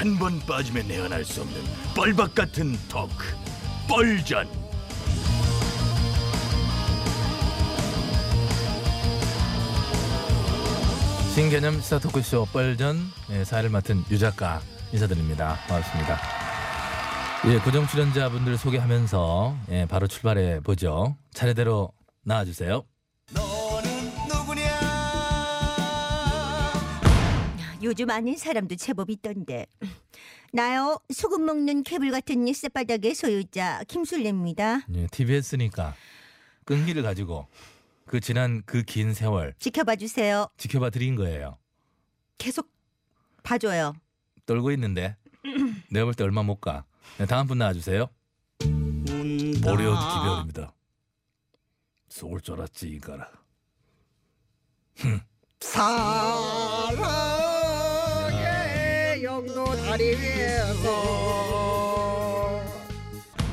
한 번 빠지면 내안할 수 없는 뻘박 같은 토크 뻘전 신개념 시사 토크쇼 뻘전 예, 사회를 맡은 유 작가 인사드립니다. 반갑습니다. 예, 고정 출연자분들 소개하면서 예, 바로 출발해 보죠. 차례대로 나와주세요. 요즘 아는 사람도 제법 있던데. 나요 소금 먹는 개불 같은 쌔바닥의 소유자 김술래입니다. 예, TBS니까 끈기를 가지고 그 지난 그 긴 세월 지켜봐 주세요. 지켜봐 드린 거예요. 계속 봐줘요. 떨고 있는데 내가 볼 때 얼마 못 가. 네, 다음 분 나와주세요. 보리온 기별입니다. 속을 줄 알았지 이거라. 사 다리 위에서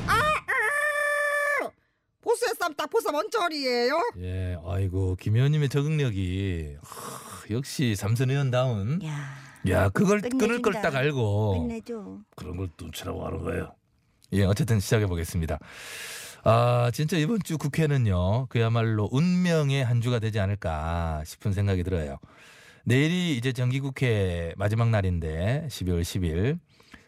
아, 아! 보스의 쌈딱 보쌈 언저리예요 예, 아이고 김의원님의 적응력이 하, 역시 삼선 의원다운. 야, 야, 그걸. 끊을 걸 딱 알고 끝내줘. 그런 걸 눈치라고 하는 거예요. 예, 어쨌든 시작해 보겠습니다. 아, 진짜 이번 주 국회는요, 그야말로 운명의 한 주가 되지 않을까 싶은 생각이 들어요. 내일이 이제 정기국회 마지막 날인데, 12월 10일.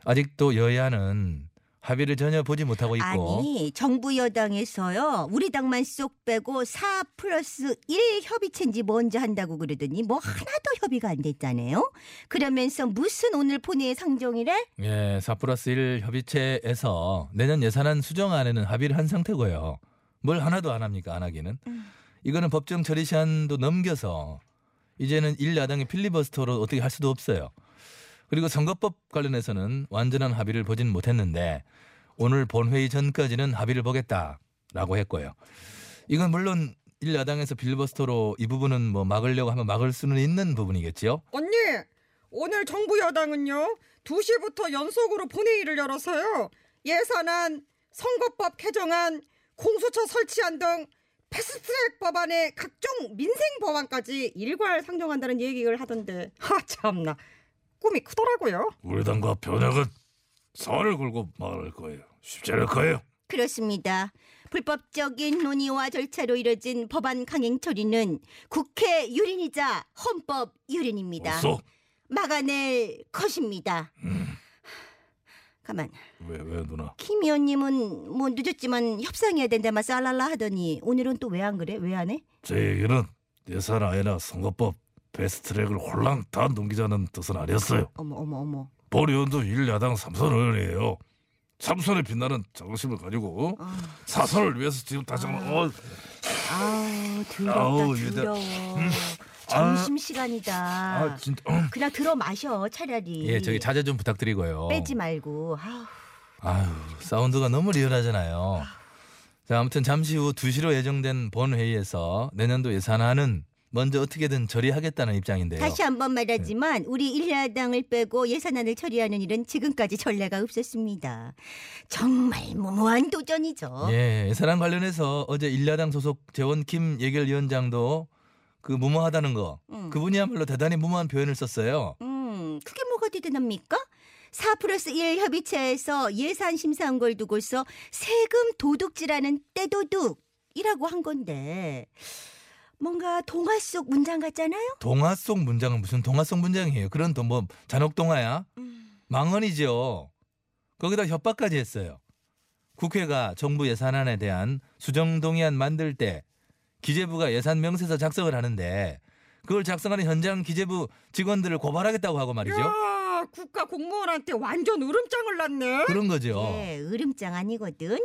아직도 여야는 합의를 전혀 보지 못하고 있고. 아니 정부 여당에서요 우리 당만 쏙 빼고 4 플러스 1 협의체인지 뭔지 한다고 그러더니 뭐 하나도 협의가 안 됐잖아요. 그러면서 무슨 오늘 본회의 상정이래? 예, 4 플러스 1 협의체에서 내년 예산안 수정안에는 합의를 한 상태고요. 뭘 하나도 안 합니까, 안 하기는. 이거는 법정 처리 시한도 넘겨서 이제는 일야당의 필리버스터로 어떻게 할 수도 없어요. 그리고 선거법 관련해서는 완전한 합의를 보진 못했는데 오늘 본회의 전까지는 합의를 보겠다라고 했고요. 이건 물론 일야당에서 필리버스터로 이 부분은 뭐 막으려고 하면 막을 수는 있는 부분이겠지요. 언니 오늘 정부 여당은요 2시부터 연속으로 본회의를 열어서요 예산안 선거법 개정안 공수처 설치안 등 패스트트랙 법안의 각종 민생 법안까지 일괄 상정한다는 얘기를 하던데. 하 참나. 꿈이 크더라고요. 우리 당과 변혁은 선을 걸고 말할 거예요. 쉽지 않을 거예요. 그렇습니다. 불법적인 논의와 절차로 이뤄진 법안 강행 처리는 국회 유린이자 헌법 유린입니다. 없어. 막아낼 것입니다. 가만. 왜 왜 누나 김 의원님은 뭐 늦었지만 협상해야 된다만 쌀랄라 하더니 오늘은 또 왜 안 그래? 왜 안 해? 제 얘기는 예산 아니나 선거법 베스트트랙을 홀랑 다 넘기자는 뜻은 아니었어요 어머 어머 어머. 보리원도 일야당 삼선 의원이에요 삼선에 빛나는 자긍심을 가지고 아, 사선을 위해서 지금 다시 한번 어, 아우 더럽다 아우. 더러워. 아. 점심 시간이다. 아 진짜 음. 그냥 들어 마셔 차라리. 예, 저기 자제 좀 부탁드리고요. 빼지 말고. 아우. 아유, 사운드가 너무 리얼하잖아요. 자, 아무튼 잠시 후 2시로 예정된 본회의에서 내년도 예산안은 먼저 어떻게든 처리하겠다는 입장인데요. 다시 한번 네. 말하지만 우리 일야당을 빼고 예산안을 처리하는 일은 지금까지 전례가 없었습니다. 정말 무모한 도전이죠. 예, 예산안 관련해서 어제 일야당 소속 재원킴 예결위원장도 그 무모하다는 거. 음. 그분이야말로 대단히 무모한 표현을 썼어요. 음, 그게 뭐가 대단합니까? 4 플러스 1 협의체에서 예산 심사한 걸 두고서 세금 도둑질하는 떼도둑이라고 한 건데 뭔가 동화 속 문장 같잖아요? 동화 속 문장은 무슨 동화 속 문장이에요. 그런 또 뭐 잔혹 동화야? 음. 망언이죠. 거기다 협박까지 했어요. 국회가 정부 예산안에 대한 수정 동의안 만들 때 기재부가 예산 명세서 작성을 하는데 그걸 작성하는 현장 기재부 직원들을 고발하겠다고 하고 말이죠. 야 국가 공무원한테 완전 으름장을 놨네 그런 거죠. 예, 으름장 아니거든.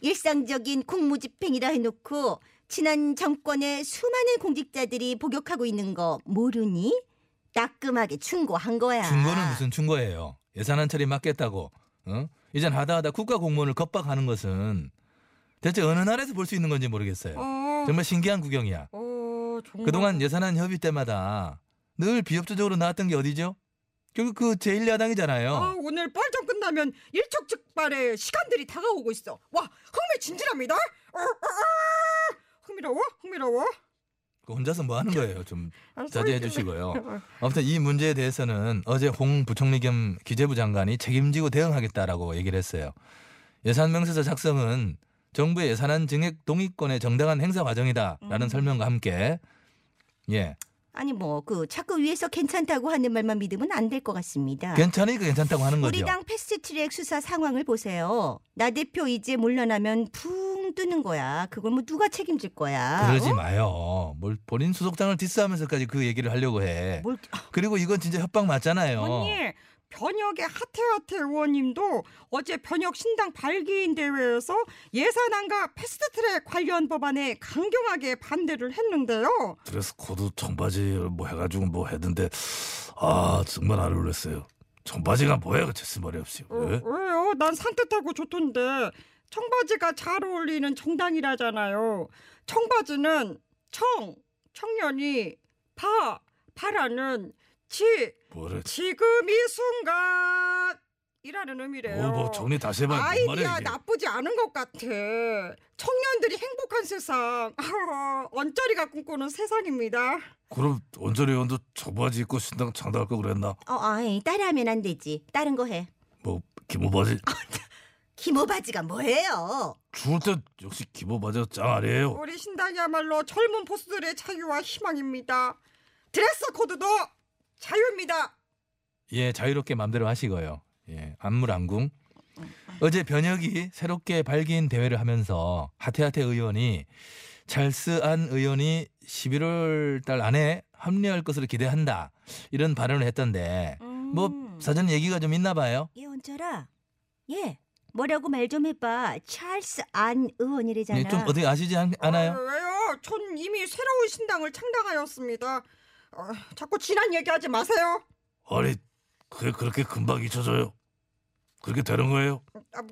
일상적인 공무집행이라 해놓고 지난 정권의 수많은 공직자들이 복역하고 있는 거 모르니? 따끔하게 충고한 거야. 충고는 무슨 충고예요. 예산안 처리 맡겠다고. 어? 이젠 하다 하다 국가 공무원을 겁박하는 것은 대체 어느 나라에서 볼 수 있는 건지 모르겠어요. 어, 정말 신기한 구경이야. 어, 정말. 그동안 예산안 협의 때마다 늘 비협조적으로 나왔던 게 어디죠? 결국 그 제1야당이잖아요. 아, 오늘 뻘전 끝나면 일촉즉발의 시간들이 다가오고 있어. 와, 흥미 진진합니다. 어, 어, 어. 흥미로워, 흥미로워. 그 혼자서 뭐 하는 거예요? 좀 아, 자제해 주시고요. 좀- 아무튼 이 문제에 대해서는 어제 홍 부총리 겸 기재부 장관이 책임지고 대응하겠다라고 얘기를 했어요. 예산 명세서 작성은 정부의 예산안 증액 동의권의 정당한 행사 과정이다라는 음. 설명과 함께 예 아니 뭐 그 자꾸 위에서 괜찮다고 하는 말만 믿으면 안 될 것 같습니다. 괜찮으니까 괜찮다고 하는 거죠. 우리 당 패스트트랙 수사 상황을 보세요. 나 대표 이제 물러나면 붕 뜨는 거야. 그걸 뭐 누가 책임질 거야? 그러지 어? 마요. 뭘 본인 소속당을 디스하면서까지 그 얘기를 하려고 해. 뭘 그리고 이건 진짜 협박 맞잖아요. 언니 변혁의 하태하태 의원님도 어제 변혁 신당 발기인 대회에서 예산안과 패스트트랙 관련 법안에 강경하게 반대를 했는데요. 드레스 코드 청바지 뭐 해가지고 뭐 했는데 아 정말 안 어울렸어요. 청바지가 뭐야 그 채신머리 없이. 어, 왜? 왜요? 난 산뜻하고 좋던데 청바지가 잘 어울리는 정당이라잖아요. 청바지는 청 청년이 파 파라는 지 뭐래? 지금 이 순간 이라는 의미래요. 뭐, 뭐 정리 다시 해봐. 이게? 나쁘지 않은 것 같아. 청년들이 행복한 세상, 언저리가 꿈꾸는 세상입니다. 그럼 원전의 의원도 청바지 입고 신당 창당할 거 그랬나? 어, 아이 따라하면 안 되지. 다른 거 해. 뭐 기모 바지? 기모 바지가 뭐예요? 추울 때 역시 기모 바지가 짱 아니에요. 우리 신당이야말로 젊은 보스들의 자유와 희망입니다. 드레스 코드도 자유입니다. 예, 자유롭게 마음대로 하시고요. 예, 안물안궁. 어제 변혁이 새롭게 발기인 대회를 하면서 하태하태 의원이 찰스 안 의원이 11월 달 안에 합류할 것으로 기대한다. 이런 발언을 했던데 뭐 음. 사전 얘기가 좀 있나 봐요. 예, 원철아. 예. 뭐라고 말 좀 해봐. 찰스 안 의원이래잖아. 예, 좀 어떻게 아시지 않, 어, 않아요? 왜요? 전 이미 새로운 신당을 창당하였습니다. 어, 자꾸 지난 얘기하지 마세요. 아니 그게 그렇게 금방 잊혀져요? 그렇게 되는 거예요? 아,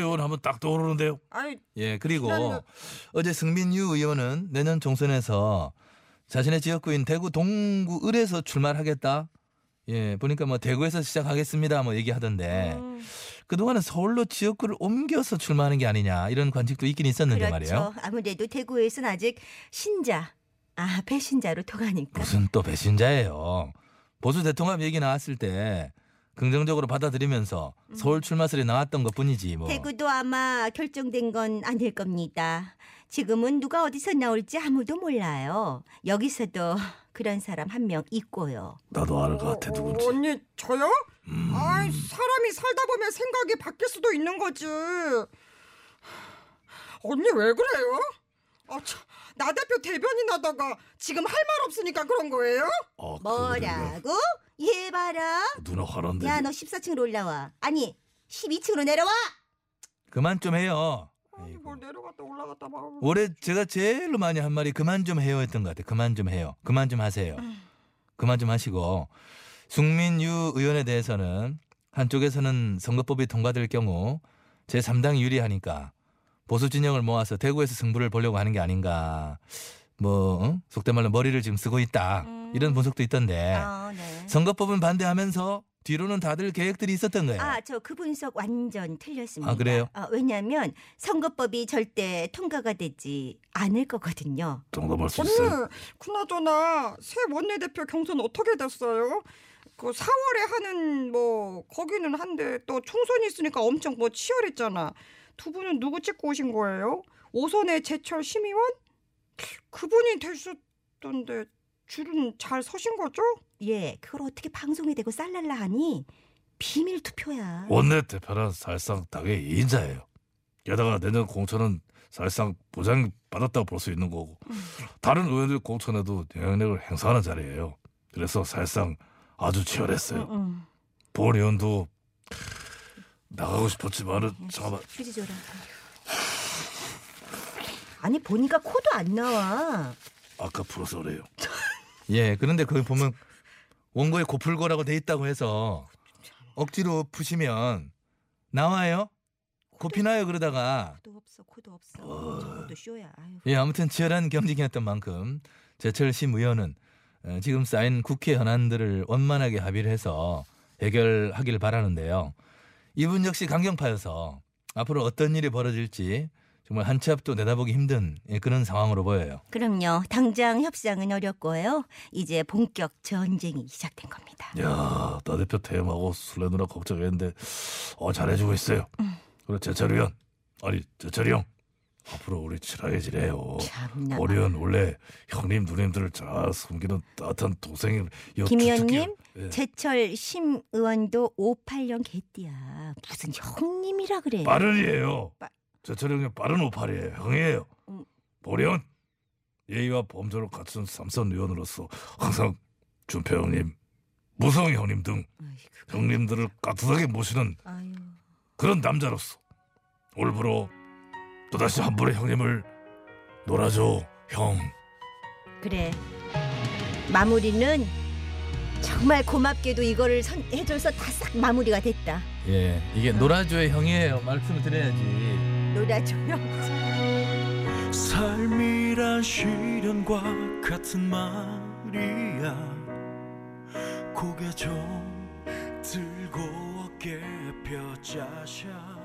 의원 하면 딱 떠오르는데요. 아이, 예, 그리고 지난주- 어제 승민유 의원은 내년 총선에서 자신의 지역구인 대구 동구 을에서 출마를 하겠다. 예, 보니까 뭐 대구에서 시작하겠습니다. 뭐 얘기하던데 음, 그동안은 서울로 지역구를 옮겨서 출마하는 게 아니냐 이런 관측도 있긴 있었는데 그렇죠. 말이에요. 아무래도 대구에서는 아직 신자, 아 배신자로 통하니까. 무슨 또 배신자예요. 보수 대통합 얘기 나왔을 때 긍정적으로 받아들이면서 서울 출마설이 나왔던 것뿐이지 뭐. 음. 대구도 아마 결정된 건 아닐 겁니다. 지금은 누가 어디서 나올지 아무도 몰라요. 여기서도 그런 사람 한 명 있고요. 나도 아는 것 같아 어, 누군지. 언니 저요? 음. 아이 사람이 살다 보면 생각이 바뀔 수도 있는 거지. 언니 왜 그래요? 아, 참, 나 대표 대변인 하다가 지금 할 말 없으니까 그런 거예요? 어, 그거를 뭐라고? 얘 봐라. 누나 화난데. 야 너 14층으로 올라와. 아니 12층으로 내려와. 그만 좀 해요. 아니. 뭘 내려갔다 올라갔다 막. 올해 제가 제일로 많이 한 말이 그만 좀 해요 했던 것 같아요. 그만 좀 해요. 그만 좀 하세요. 그만 좀 하시고 숙민유 의원에 대해서는 한쪽에서는 선거법이 통과될 경우 제3당이 유리하니까 보수 진영을 모아서 대구에서 승부를 보려고 하는 게 아닌가. 뭐 응? 속된 말로 머리를 지금 쓰고 있다. 음. 이런 분석도 있던데 아, 네. 선거법은 반대하면서 뒤로는 다들 계획들이 있었던 거예요. 아, 저 그 분석 완전 틀렸습니다. 아, 그래요? 아, 왜냐하면 선거법이 절대 통과가 되지 않을 거거든요. 정답할 수 언니, 있어요. 그나저나 새 원내대표 경선 어떻게 됐어요? 그 4월에 하는 뭐 거기는 한데 또 총선이 있으니까 엄청 뭐 치열했잖아. 두 분은 누구 찍고 오신 거예요? 오선의 제철 심의원? 그분이 되셨던데 줄은 잘 서신 거죠? 예, 그걸 어떻게 방송에 대고 쌀랄라 하니 비밀 투표야. 원내 대표는 사실상 당의 2인자예요. 게다가 내년 공천은 사실상 보장 받았다고 볼 수 있는 거고 다른 의원들 공천에도 영향력을 행사하는 자리예요. 그래서 사실상 아주 치열했어요. 응, 응. 본 의원도 나가고 싶었지만은 잠깐만 휴지 줘라. 아니 보니까 코도 안 나와. 아까 풀어서 그래요. 예, 그런데 거기 보면 원고에 고풀고라고 돼 있다고 해서 억지로 푸시면 나와요? 고피나요 그러다가 코도 없어, 코도 없어. 저것도 쇼야. 아유. 예, 아무튼 치열한 경쟁이었던 만큼 제철 심 의원은 어, 지금 쌓인 국회 현안들을 원만하게 합의를 해서 해결하길 바라는데요. 이분 역시 강경파여서 앞으로 어떤 일이 벌어질지 정말 한 치 앞도 내다보기 힘든 예, 그런 상황으로 보여요. 그럼요. 당장 협상은 어렵고요. 이제 본격 전쟁이 시작된 겁니다. 야, 나 대표 퇴임하고 술래 누나 걱정했는데 어 잘해주고 있어요. 그래 제철이 형, 아니 제철이 형 앞으로 우리 친하게 지내요. 참나. 보리언 원래 형님 누님들을 잘 섬기는 따뜻한 동생이 김 의원님, 제철 심 의원도 58년 개띠야. 무슨 형님이라 그래. 빠른이에요. 빠- 제철이 형이 빠른 오팔이에요. 형이에요. 음. 보리언 예의와 범죄를 갖춘 삼선 의원으로서 항상 준표 형님, 무성 형님 등 아이고, 형님들을 깍두하게 모시는 아유. 그런 남자로서 올부로 또다시 한 분의 형님을 놀아줘 형. 그래. 마무리는 정말 고맙게도 이거를 선, 해줘서 다 싹 마무리가 됐다. 예, 이게 노라조의 형이에요. 말씀을 드려야지. 놀아줘요. 삶이란 시련과 같은 말이야 고개 좀 들고 어깨 펴자샤